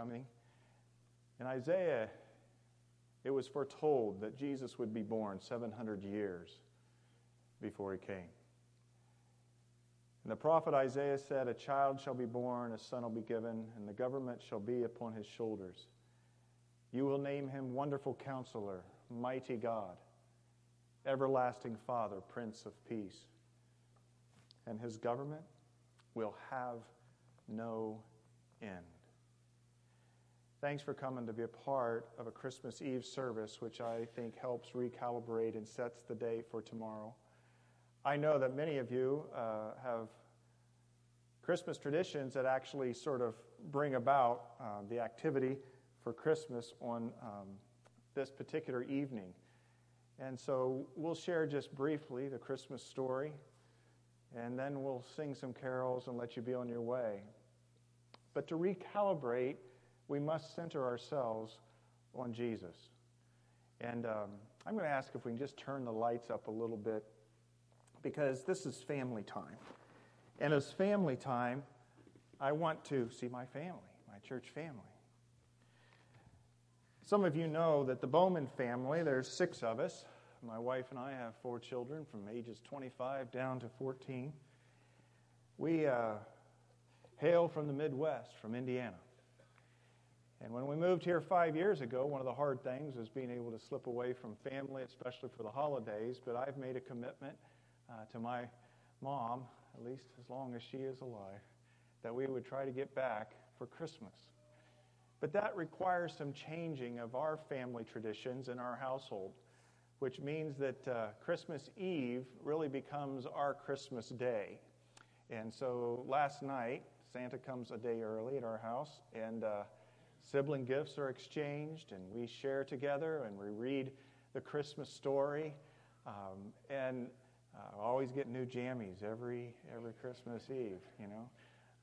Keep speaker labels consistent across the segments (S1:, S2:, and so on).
S1: coming. In Isaiah, it was foretold that Jesus would be born 700 years before he came. And the prophet Isaiah said, A child shall be born, a son will be given, and the government shall be upon his shoulders. You will name him Wonderful Counselor, Mighty God, Everlasting Father, Prince of Peace. And his government will have no end. Thanks for coming to be a part of a Christmas Eve service, which I think helps recalibrate and sets the day for tomorrow. I know that many of you uh, have Christmas traditions that actually sort of bring about uh, the activity for Christmas on um, this particular evening. And so we'll share just briefly the Christmas story, and then we'll sing some carols and let you be on your way. But to recalibrate, we must center ourselves on Jesus. And um, I'm going to ask if we can just turn the lights up a little bit because this is family time. And as family time, I want to see my family, my church family. Some of you know that the Bowman family, there's six of us. My wife and I have four children from ages 25 down to 14. We uh, hail from the Midwest, from Indiana. And when we moved here five years ago, one of the hard things was being able to slip away from family, especially for the holidays. But I've made a commitment uh, to my mom, at least as long as she is alive, that we would try to get back for Christmas. But that requires some changing of our family traditions in our household, which means that uh, Christmas Eve really becomes our Christmas day. And so last night, Santa comes a day early at our house, and uh, sibling gifts are exchanged, and we share together, and we read the Christmas story. Um, and uh, I always get new jammies every every Christmas Eve. You know,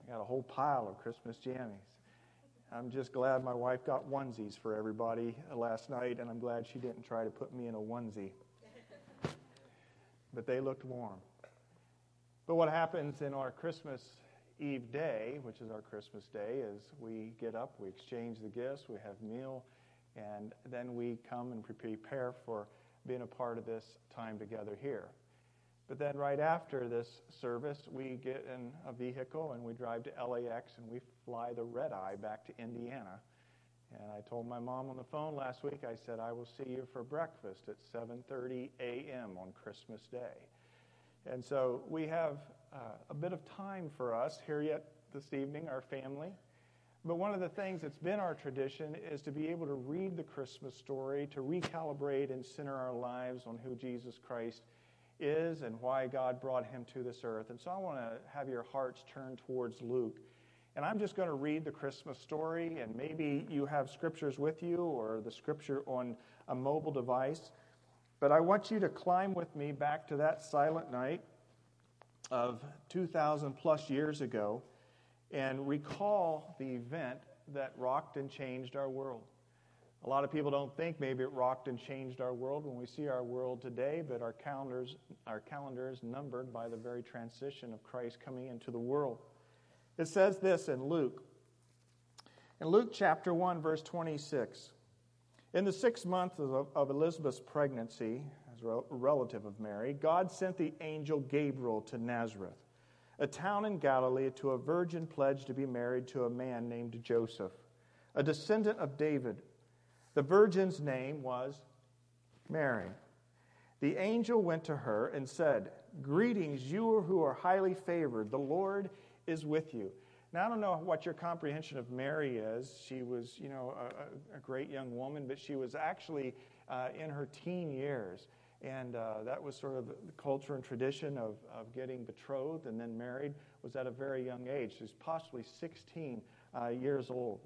S1: I got a whole pile of Christmas jammies. I'm just glad my wife got onesies for everybody last night, and I'm glad she didn't try to put me in a onesie. but they looked warm. But what happens in our Christmas Eve day, which is our Christmas day, is we get up, we exchange the gifts, we have meal, and then we come and prepare for being a part of this time together here. But then, right after this service, we get in a vehicle and we drive to LAX and we fly the red eye back to Indiana. And I told my mom on the phone last week, I said, I will see you for breakfast at 7.30 a.m. on Christmas Day. And so we have uh, a bit of time for us here yet this evening, our family. But one of the things that's been our tradition is to be able to read the Christmas story, to recalibrate and center our lives on who Jesus Christ is and why God brought him to this earth. And so I want to have your hearts turn towards Luke. And I'm just going to read the Christmas story, and maybe you have scriptures with you or the scripture on a mobile device. But I want you to climb with me back to that silent night of 2,000 plus years ago and recall the event that rocked and changed our world. A lot of people don't think maybe it rocked and changed our world when we see our world today, but our calendars, our calendar is numbered by the very transition of Christ coming into the world. It says this in Luke. In Luke chapter 1, verse 26. In the sixth month of, of Elizabeth's pregnancy, as a relative of Mary, God sent the angel Gabriel to Nazareth, a town in Galilee, to a virgin pledged to be married to a man named Joseph, a descendant of David. The virgin's name was Mary. The angel went to her and said, Greetings, you who are highly favored. The Lord is with you. Now, I don't know what your comprehension of Mary is. She was, you know, a, a great young woman, but she was actually uh, in her teen years. And uh, that was sort of the culture and tradition of, of getting betrothed and then married was at a very young age. She was possibly 16 uh, years old.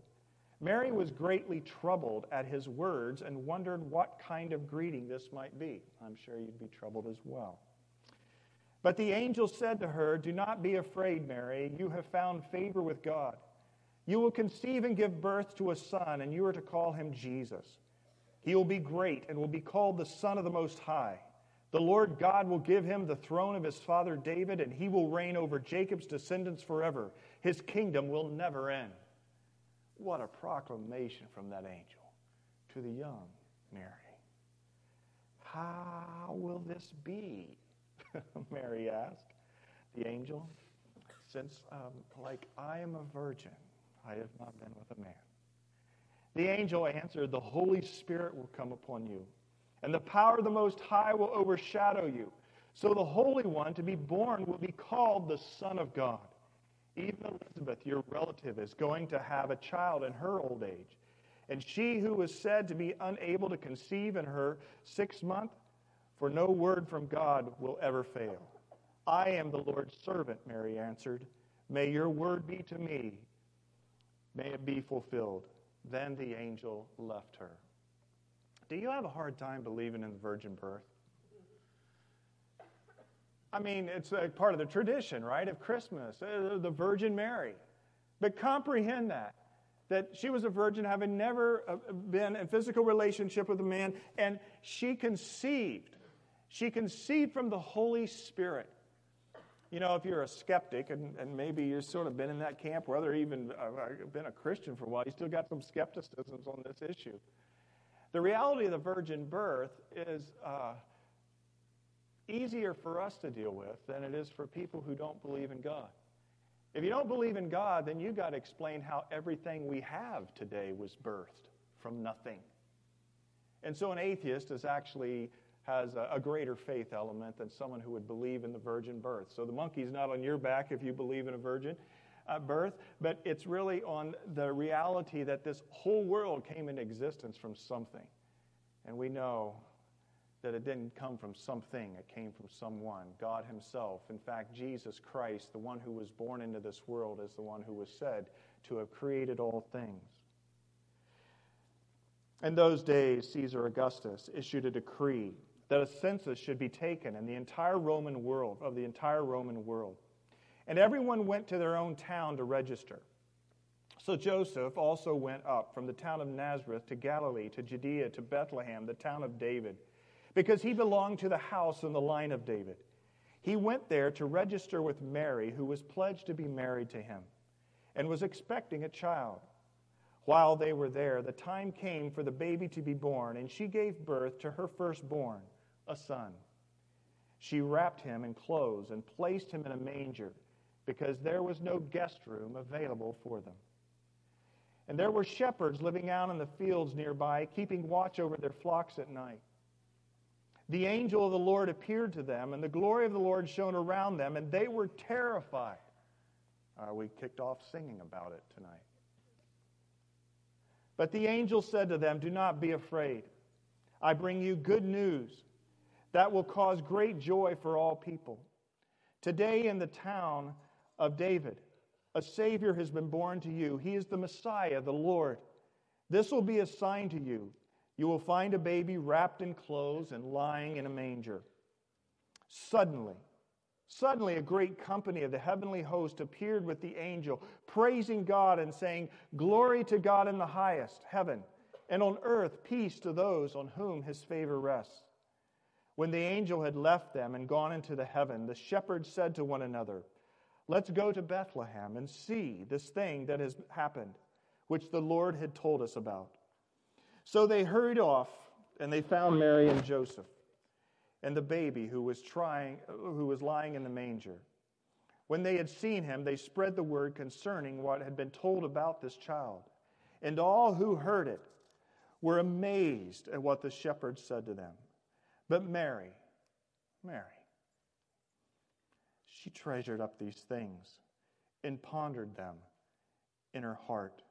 S1: Mary was greatly troubled at his words and wondered what kind of greeting this might be. I'm sure you'd be troubled as well. But the angel said to her, Do not be afraid, Mary. You have found favor with God. You will conceive and give birth to a son, and you are to call him Jesus. He will be great and will be called the Son of the Most High. The Lord God will give him the throne of his father David, and he will reign over Jacob's descendants forever. His kingdom will never end. what a proclamation from that angel to the young Mary. How will this be? Mary asked the angel. Since, um, like I am a virgin, I have not been with a man. The angel answered, The Holy Spirit will come upon you, and the power of the Most High will overshadow you. So the Holy One to be born will be called the Son of God. Even Elizabeth, your relative, is going to have a child in her old age. And she who was said to be unable to conceive in her sixth month, for no word from God will ever fail. I am the Lord's servant, Mary answered. May your word be to me. May it be fulfilled. Then the angel left her. Do you have a hard time believing in the virgin birth? I mean, it's a part of the tradition, right, of Christmas, uh, the Virgin Mary. But comprehend that, that she was a virgin, having never uh, been in physical relationship with a man, and she conceived. She conceived from the Holy Spirit. You know, if you're a skeptic, and, and maybe you've sort of been in that camp, whether even uh, been a Christian for a while, you still got some skepticism on this issue. The reality of the virgin birth is uh, easier for us to deal with than it is for people who don't believe in God. If you don't believe in God, then you've got to explain how everything we have today was birthed from nothing. And so an atheist is actually has a, a, greater faith element than someone who would believe in the virgin birth. So the monkey's not on your back if you believe in a virgin uh, birth, but it's really on the reality that this whole world came into existence from something. And we know that it didn't come from something, it came from someone, God Himself. In fact, Jesus Christ, the one who was born into this world, is the one who was said to have created all things. In those days, Caesar Augustus issued a decree that a census should be taken in the entire Roman world, of the entire Roman world. And everyone went to their own town to register. So Joseph also went up from the town of Nazareth to Galilee, to Judea, to Bethlehem, the town of David because he belonged to the house and the line of David. He went there to register with Mary, who was pledged to be married to him and was expecting a child. While they were there, the time came for the baby to be born, and she gave birth to her firstborn, a son. She wrapped him in clothes and placed him in a manger because there was no guest room available for them. And there were shepherds living out in the fields nearby, keeping watch over their flocks at night the angel of the Lord appeared to them, and the glory of the Lord shone around them, and they were terrified. Uh, we kicked off singing about it tonight. But the angel said to them, Do not be afraid. I bring you good news that will cause great joy for all people. Today, in the town of David, a Savior has been born to you. He is the Messiah, the Lord. This will be a sign to you. You will find a baby wrapped in clothes and lying in a manger. Suddenly, suddenly a great company of the heavenly host appeared with the angel, praising God and saying, Glory to God in the highest heaven, and on earth peace to those on whom his favor rests. When the angel had left them and gone into the heaven, the shepherds said to one another, Let's go to Bethlehem and see this thing that has happened, which the Lord had told us about. So they hurried off and they found Mary and Joseph and the baby who was trying who was lying in the manger. When they had seen him, they spread the word concerning what had been told about this child. And all who heard it were amazed at what the shepherds said to them. But Mary, Mary, she treasured up these things and pondered them in her heart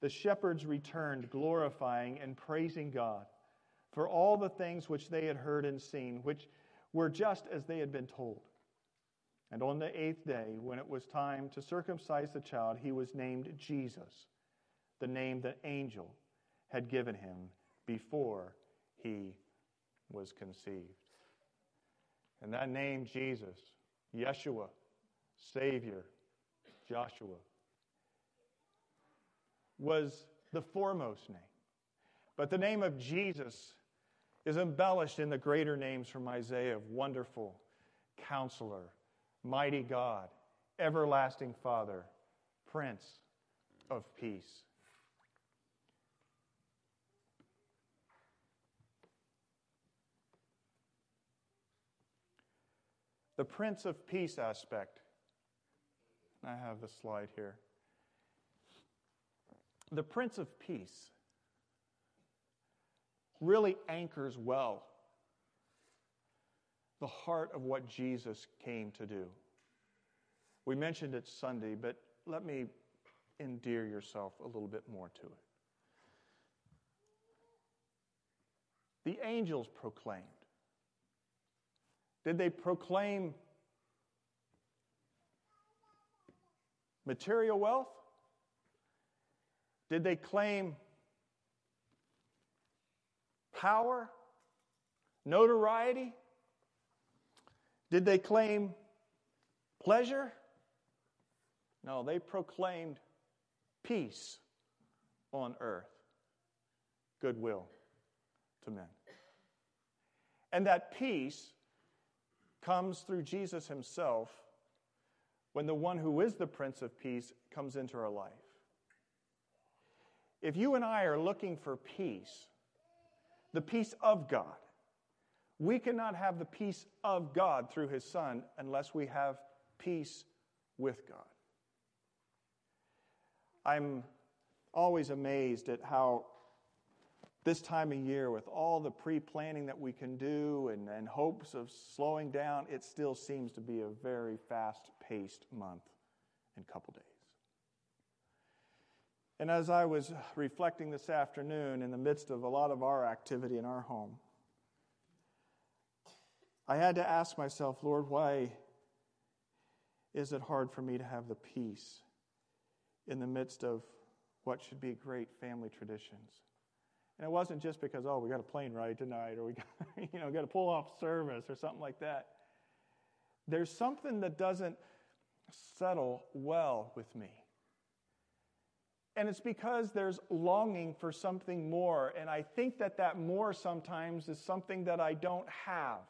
S1: the shepherds returned, glorifying and praising God for all the things which they had heard and seen, which were just as they had been told. And on the eighth day, when it was time to circumcise the child, he was named Jesus, the name the angel had given him before he was conceived. And that name, Jesus, Yeshua, Savior, Joshua, was the foremost name. But the name of Jesus is embellished in the greater names from Isaiah of wonderful, counselor, mighty God, everlasting Father, Prince of peace. The Prince of Peace aspect. I have the slide here. The Prince of Peace really anchors well the heart of what Jesus came to do. We mentioned it Sunday, but let me endear yourself a little bit more to it. The angels proclaimed. Did they proclaim material wealth? Did they claim power, notoriety? Did they claim pleasure? No, they proclaimed peace on earth, goodwill to men. And that peace comes through Jesus himself when the one who is the Prince of Peace comes into our life. If you and I are looking for peace, the peace of God, we cannot have the peace of God through his Son unless we have peace with God. I'm always amazed at how this time of year, with all the pre planning that we can do and, and hopes of slowing down, it still seems to be a very fast paced month and couple days. And as I was reflecting this afternoon in the midst of a lot of our activity in our home, I had to ask myself, Lord, why is it hard for me to have the peace in the midst of what should be great family traditions? And it wasn't just because, oh, we got a plane ride tonight or we got, you know, got to pull off service or something like that. There's something that doesn't settle well with me. And it's because there's longing for something more. And I think that that more sometimes is something that I don't have,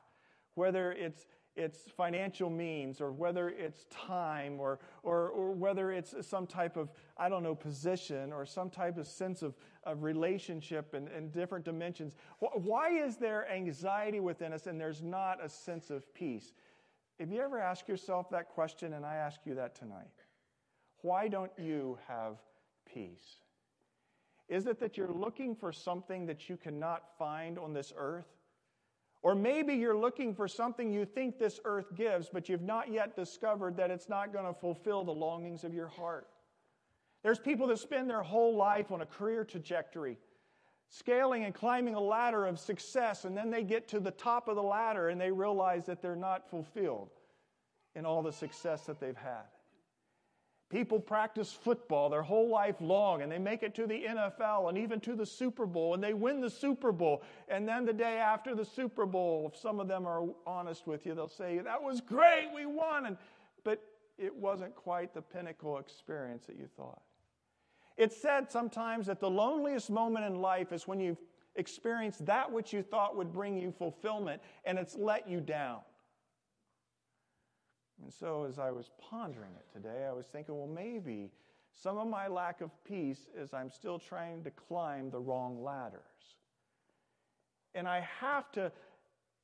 S1: whether it's it's financial means or whether it's time or, or, or whether it's some type of, I don't know, position or some type of sense of, of relationship and, and different dimensions. Why is there anxiety within us and there's not a sense of peace? If you ever ask yourself that question, and I ask you that tonight, why don't you have peace? Is it that you're looking for something that you cannot find on this earth? Or maybe you're looking for something you think this earth gives, but you've not yet discovered that it's not going to fulfill the longings of your heart. There's people that spend their whole life on a career trajectory, scaling and climbing a ladder of success, and then they get to the top of the ladder and they realize that they're not fulfilled in all the success that they've had. People practice football their whole life long and they make it to the NFL and even to the Super Bowl and they win the Super Bowl. And then the day after the Super Bowl, if some of them are honest with you, they'll say, That was great, we won. And, but it wasn't quite the pinnacle experience that you thought. It's said sometimes that the loneliest moment in life is when you've experienced that which you thought would bring you fulfillment and it's let you down. And so, as I was pondering it today, I was thinking, well, maybe some of my lack of peace is I'm still trying to climb the wrong ladders. And I have to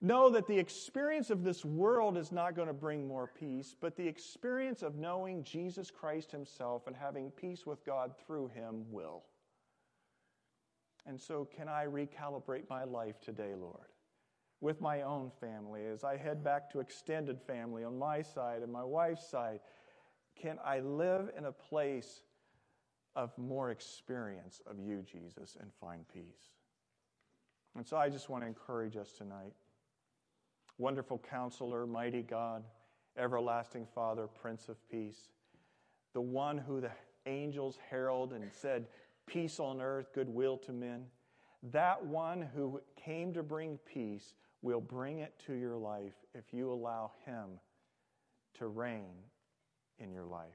S1: know that the experience of this world is not going to bring more peace, but the experience of knowing Jesus Christ Himself and having peace with God through Him will. And so, can I recalibrate my life today, Lord? With my own family, as I head back to extended family on my side and my wife's side, can I live in a place of more experience of you, Jesus, and find peace? And so I just want to encourage us tonight. Wonderful counselor, mighty God, everlasting Father, Prince of Peace, the one who the angels herald and said, Peace on earth, goodwill to men. That one who came to bring peace will bring it to your life if you allow Him to reign in your life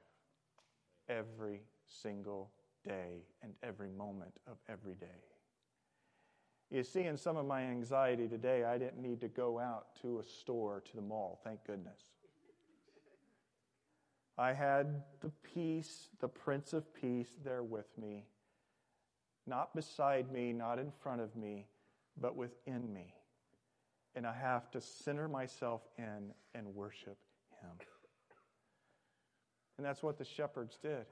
S1: every single day and every moment of every day. You see, in some of my anxiety today, I didn't need to go out to a store, to the mall, thank goodness. I had the peace, the Prince of Peace, there with me. Not beside me, not in front of me, but within me. And I have to center myself in and worship Him. And that's what the shepherds did.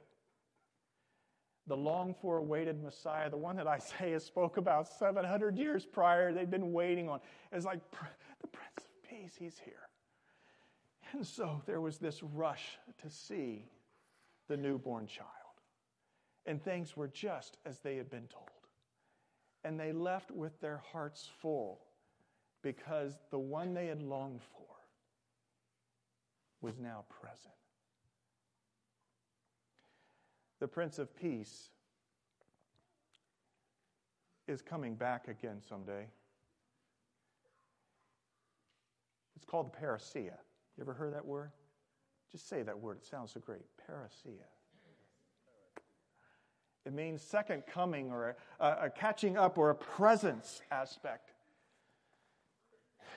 S1: The long for awaited Messiah, the one that Isaiah spoke about 700 years prior, they'd been waiting on, is like the Prince of Peace, He's here. And so there was this rush to see the newborn child. And things were just as they had been told. And they left with their hearts full because the one they had longed for was now present. The Prince of Peace is coming back again someday. It's called the parousia. You ever heard that word? Just say that word. It sounds so great. Parousia. It means second coming or a, a, catching up or a presence aspect.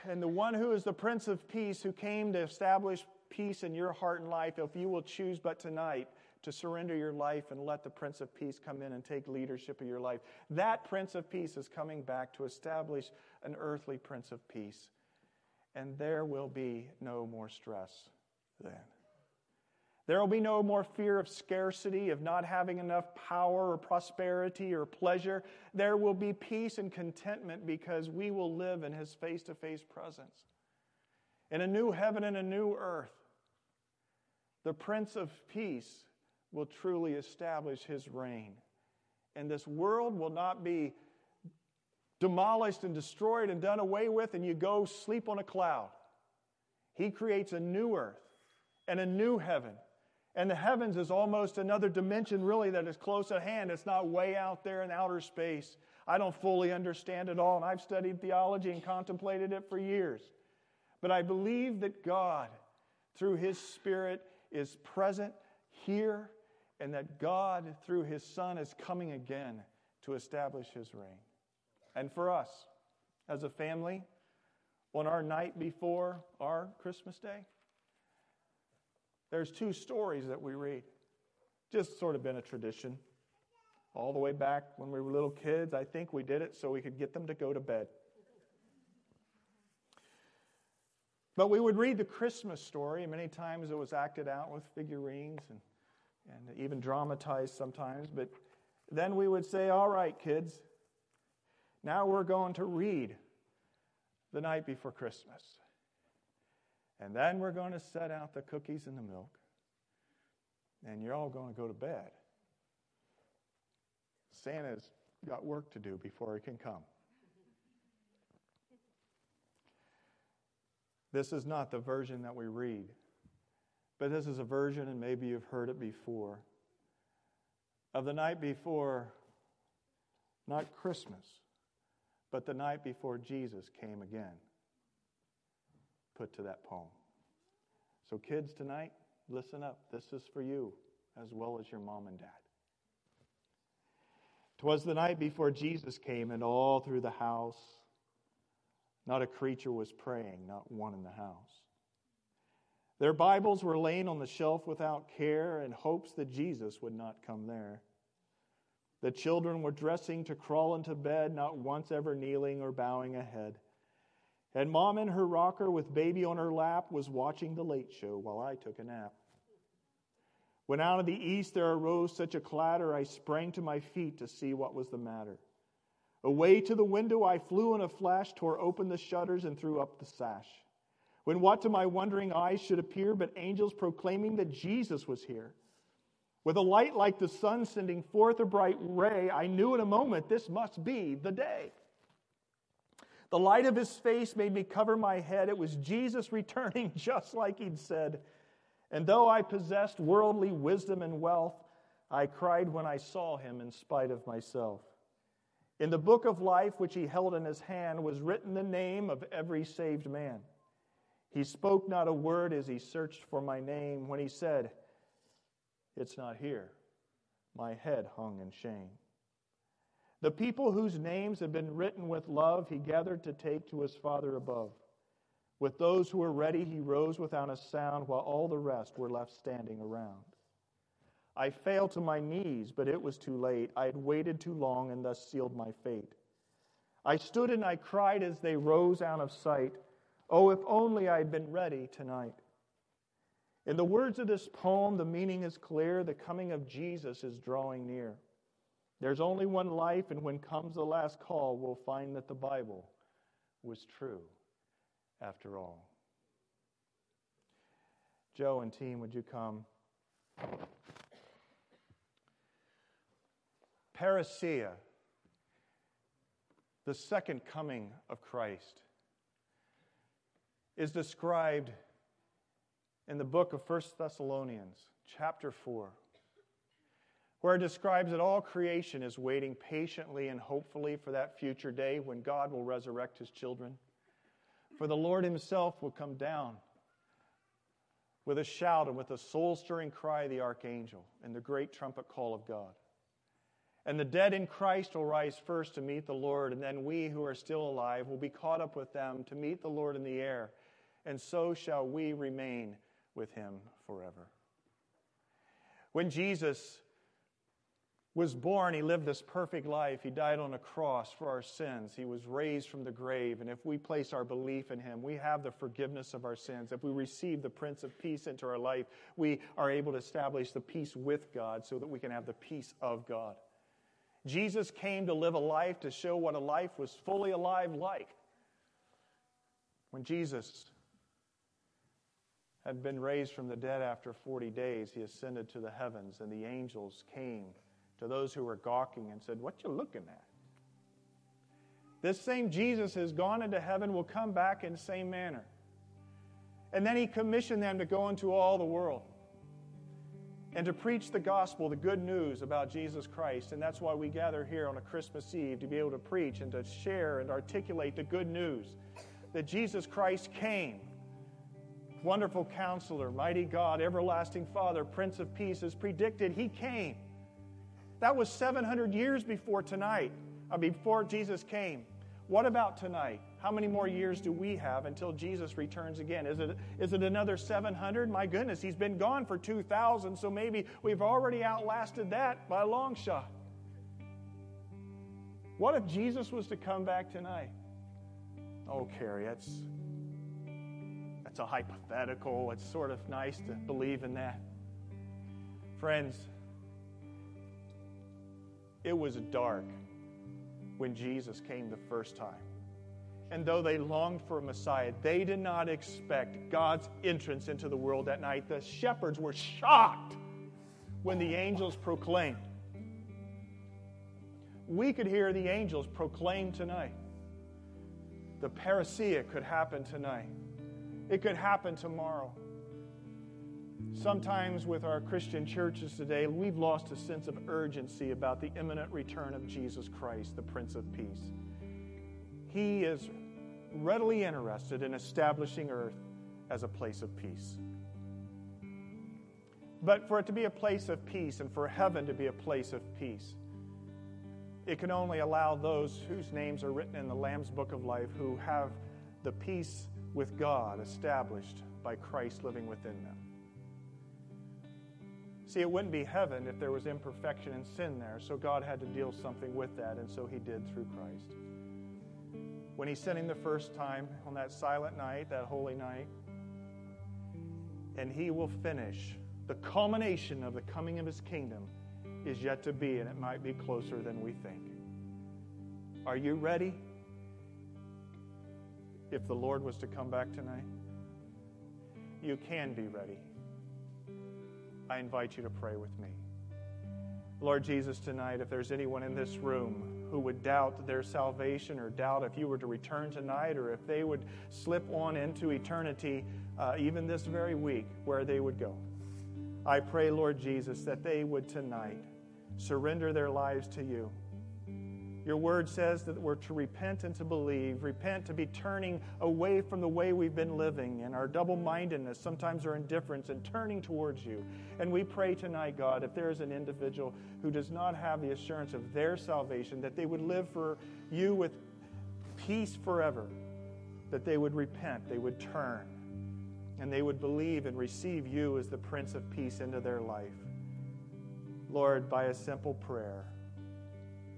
S1: And the one who is the Prince of Peace, who came to establish peace in your heart and life, if you will choose but tonight to surrender your life and let the Prince of Peace come in and take leadership of your life, that Prince of Peace is coming back to establish an earthly Prince of Peace and there will be no more stress then. There will be no more fear of scarcity, of not having enough power or prosperity or pleasure. There will be peace and contentment because we will live in His face to face presence. In a new heaven and a new earth, the Prince of Peace will truly establish His reign. And this world will not be demolished and destroyed and done away with, and you go sleep on a cloud. He creates a new earth and a new heaven. And the heavens is almost another dimension, really, that is close at hand. It's not way out there in outer space. I don't fully understand it all, and I've studied theology and contemplated it for years. But I believe that God, through His Spirit, is present here, and that God, through His Son, is coming again to establish His reign. And for us as a family, on our night before our Christmas day, there's two stories that we read. Just sort of been a tradition. All the way back when we were little kids, I think we did it so we could get them to go to bed. But we would read the Christmas story, many times it was acted out with figurines and, and even dramatized sometimes. But then we would say, All right, kids, now we're going to read the night before Christmas. And then we're going to set out the cookies and the milk. And you're all going to go to bed. Santa's got work to do before he can come. This is not the version that we read, but this is a version, and maybe you've heard it before, of the night before, not Christmas, but the night before Jesus came again, put to that poem. So, kids, tonight, listen up. This is for you as well as your mom and dad. Twas the night before Jesus came, and all through the house, not a creature was praying, not one in the house. Their Bibles were laying on the shelf without care in hopes that Jesus would not come there. The children were dressing to crawl into bed, not once ever kneeling or bowing a head. And mom in her rocker with baby on her lap was watching the late show while I took a nap. When out of the east there arose such a clatter, I sprang to my feet to see what was the matter. Away to the window I flew in a flash, tore open the shutters, and threw up the sash. When what to my wondering eyes should appear but angels proclaiming that Jesus was here. With a light like the sun sending forth a bright ray, I knew in a moment this must be the day. The light of his face made me cover my head. It was Jesus returning just like he'd said. And though I possessed worldly wisdom and wealth, I cried when I saw him in spite of myself. In the book of life which he held in his hand was written the name of every saved man. He spoke not a word as he searched for my name when he said, it's not here. My head hung in shame. The people whose names had been written with love he gathered to take to his Father above. With those who were ready, he rose without a sound, while all the rest were left standing around. I fell to my knees, but it was too late. I had waited too long and thus sealed my fate. I stood and I cried as they rose out of sight. Oh, if only I had been ready tonight. In the words of this poem, the meaning is clear. The coming of Jesus is drawing near. There's only one life, and when comes the last call, we'll find that the Bible was true after all. Joe and team, would you come? Parousia, the second coming of Christ, is described in the book of 1 Thessalonians, chapter 4, where it describes that all creation is waiting patiently and hopefully for that future day when God will resurrect his children. For the Lord himself will come down with a shout and with a soul stirring cry of the archangel and the great trumpet call of God. And the dead in Christ will rise first to meet the Lord, and then we who are still alive will be caught up with them to meet the Lord in the air, and so shall we remain with him forever. When Jesus was born, he lived this perfect life. He died on a cross for our sins. He was raised from the grave. And if we place our belief in him, we have the forgiveness of our sins. If we receive the Prince of Peace into our life, we are able to establish the peace with God so that we can have the peace of God. Jesus came to live a life to show what a life was fully alive like. When Jesus had been raised from the dead after 40 days, he ascended to the heavens, and the angels came to those who were gawking and said, What you looking at? This same Jesus has gone into heaven, will come back in the same manner. And then he commissioned them to go into all the world and to preach the gospel, the good news about Jesus Christ. And that's why we gather here on a Christmas Eve to be able to preach and to share and articulate the good news that Jesus Christ came. Wonderful counselor, mighty God, everlasting Father, Prince of Peace, as predicted, he came that was 700 years before tonight, uh, before Jesus came. What about tonight? How many more years do we have until Jesus returns again? Is it, is it another 700? My goodness, he's been gone for 2,000, so maybe we've already outlasted that by a long shot. What if Jesus was to come back tonight? Oh, Carrie, that's, that's a hypothetical. It's sort of nice to believe in that. Friends, it was dark when Jesus came the first time. And though they longed for a Messiah, they did not expect God's entrance into the world that night. The shepherds were shocked when the angels proclaimed. We could hear the angels proclaim tonight. The parousia could happen tonight. It could happen tomorrow. Sometimes with our Christian churches today, we've lost a sense of urgency about the imminent return of Jesus Christ, the Prince of Peace. He is readily interested in establishing earth as a place of peace. But for it to be a place of peace and for heaven to be a place of peace, it can only allow those whose names are written in the Lamb's Book of Life who have the peace with God established by Christ living within them. See, it wouldn't be heaven if there was imperfection and sin there, so God had to deal something with that, and so He did through Christ. When He sent Him the first time on that silent night, that holy night, and He will finish. The culmination of the coming of His kingdom is yet to be, and it might be closer than we think. Are you ready? If the Lord was to come back tonight, you can be ready. I invite you to pray with me. Lord Jesus, tonight, if there's anyone in this room who would doubt their salvation or doubt if you were to return tonight or if they would slip on into eternity uh, even this very week, where they would go, I pray, Lord Jesus, that they would tonight surrender their lives to you. Your word says that we're to repent and to believe. Repent to be turning away from the way we've been living and our double mindedness, sometimes our indifference, and turning towards you. And we pray tonight, God, if there is an individual who does not have the assurance of their salvation, that they would live for you with peace forever. that they would repent, they would turn, and they would believe and receive you as the Prince of Peace into their life. Lord, by a simple prayer,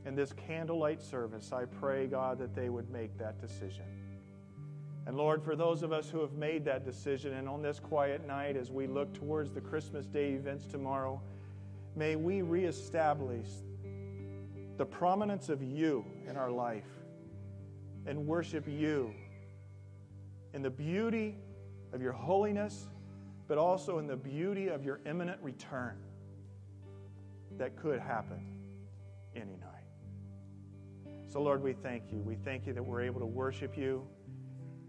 S1: in this candlelight service, I pray, God, that they would make that decision. And Lord, for those of us who have made that decision, and on this quiet night as we look towards the Christmas Day events tomorrow, may we reestablish the prominence of you in our life and worship you in the beauty of your holiness, but also in the beauty of your imminent return that could happen any night. So, Lord, we thank you. We thank you that we're able to worship you.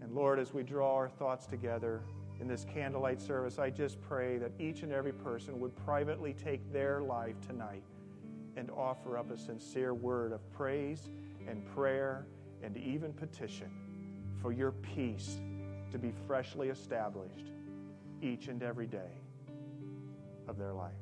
S1: And, Lord, as we draw our thoughts together in this candlelight service, I just pray that each and every person would privately take their life tonight and offer up a sincere word of praise and prayer and even petition for your peace to be freshly established each and every day of their life.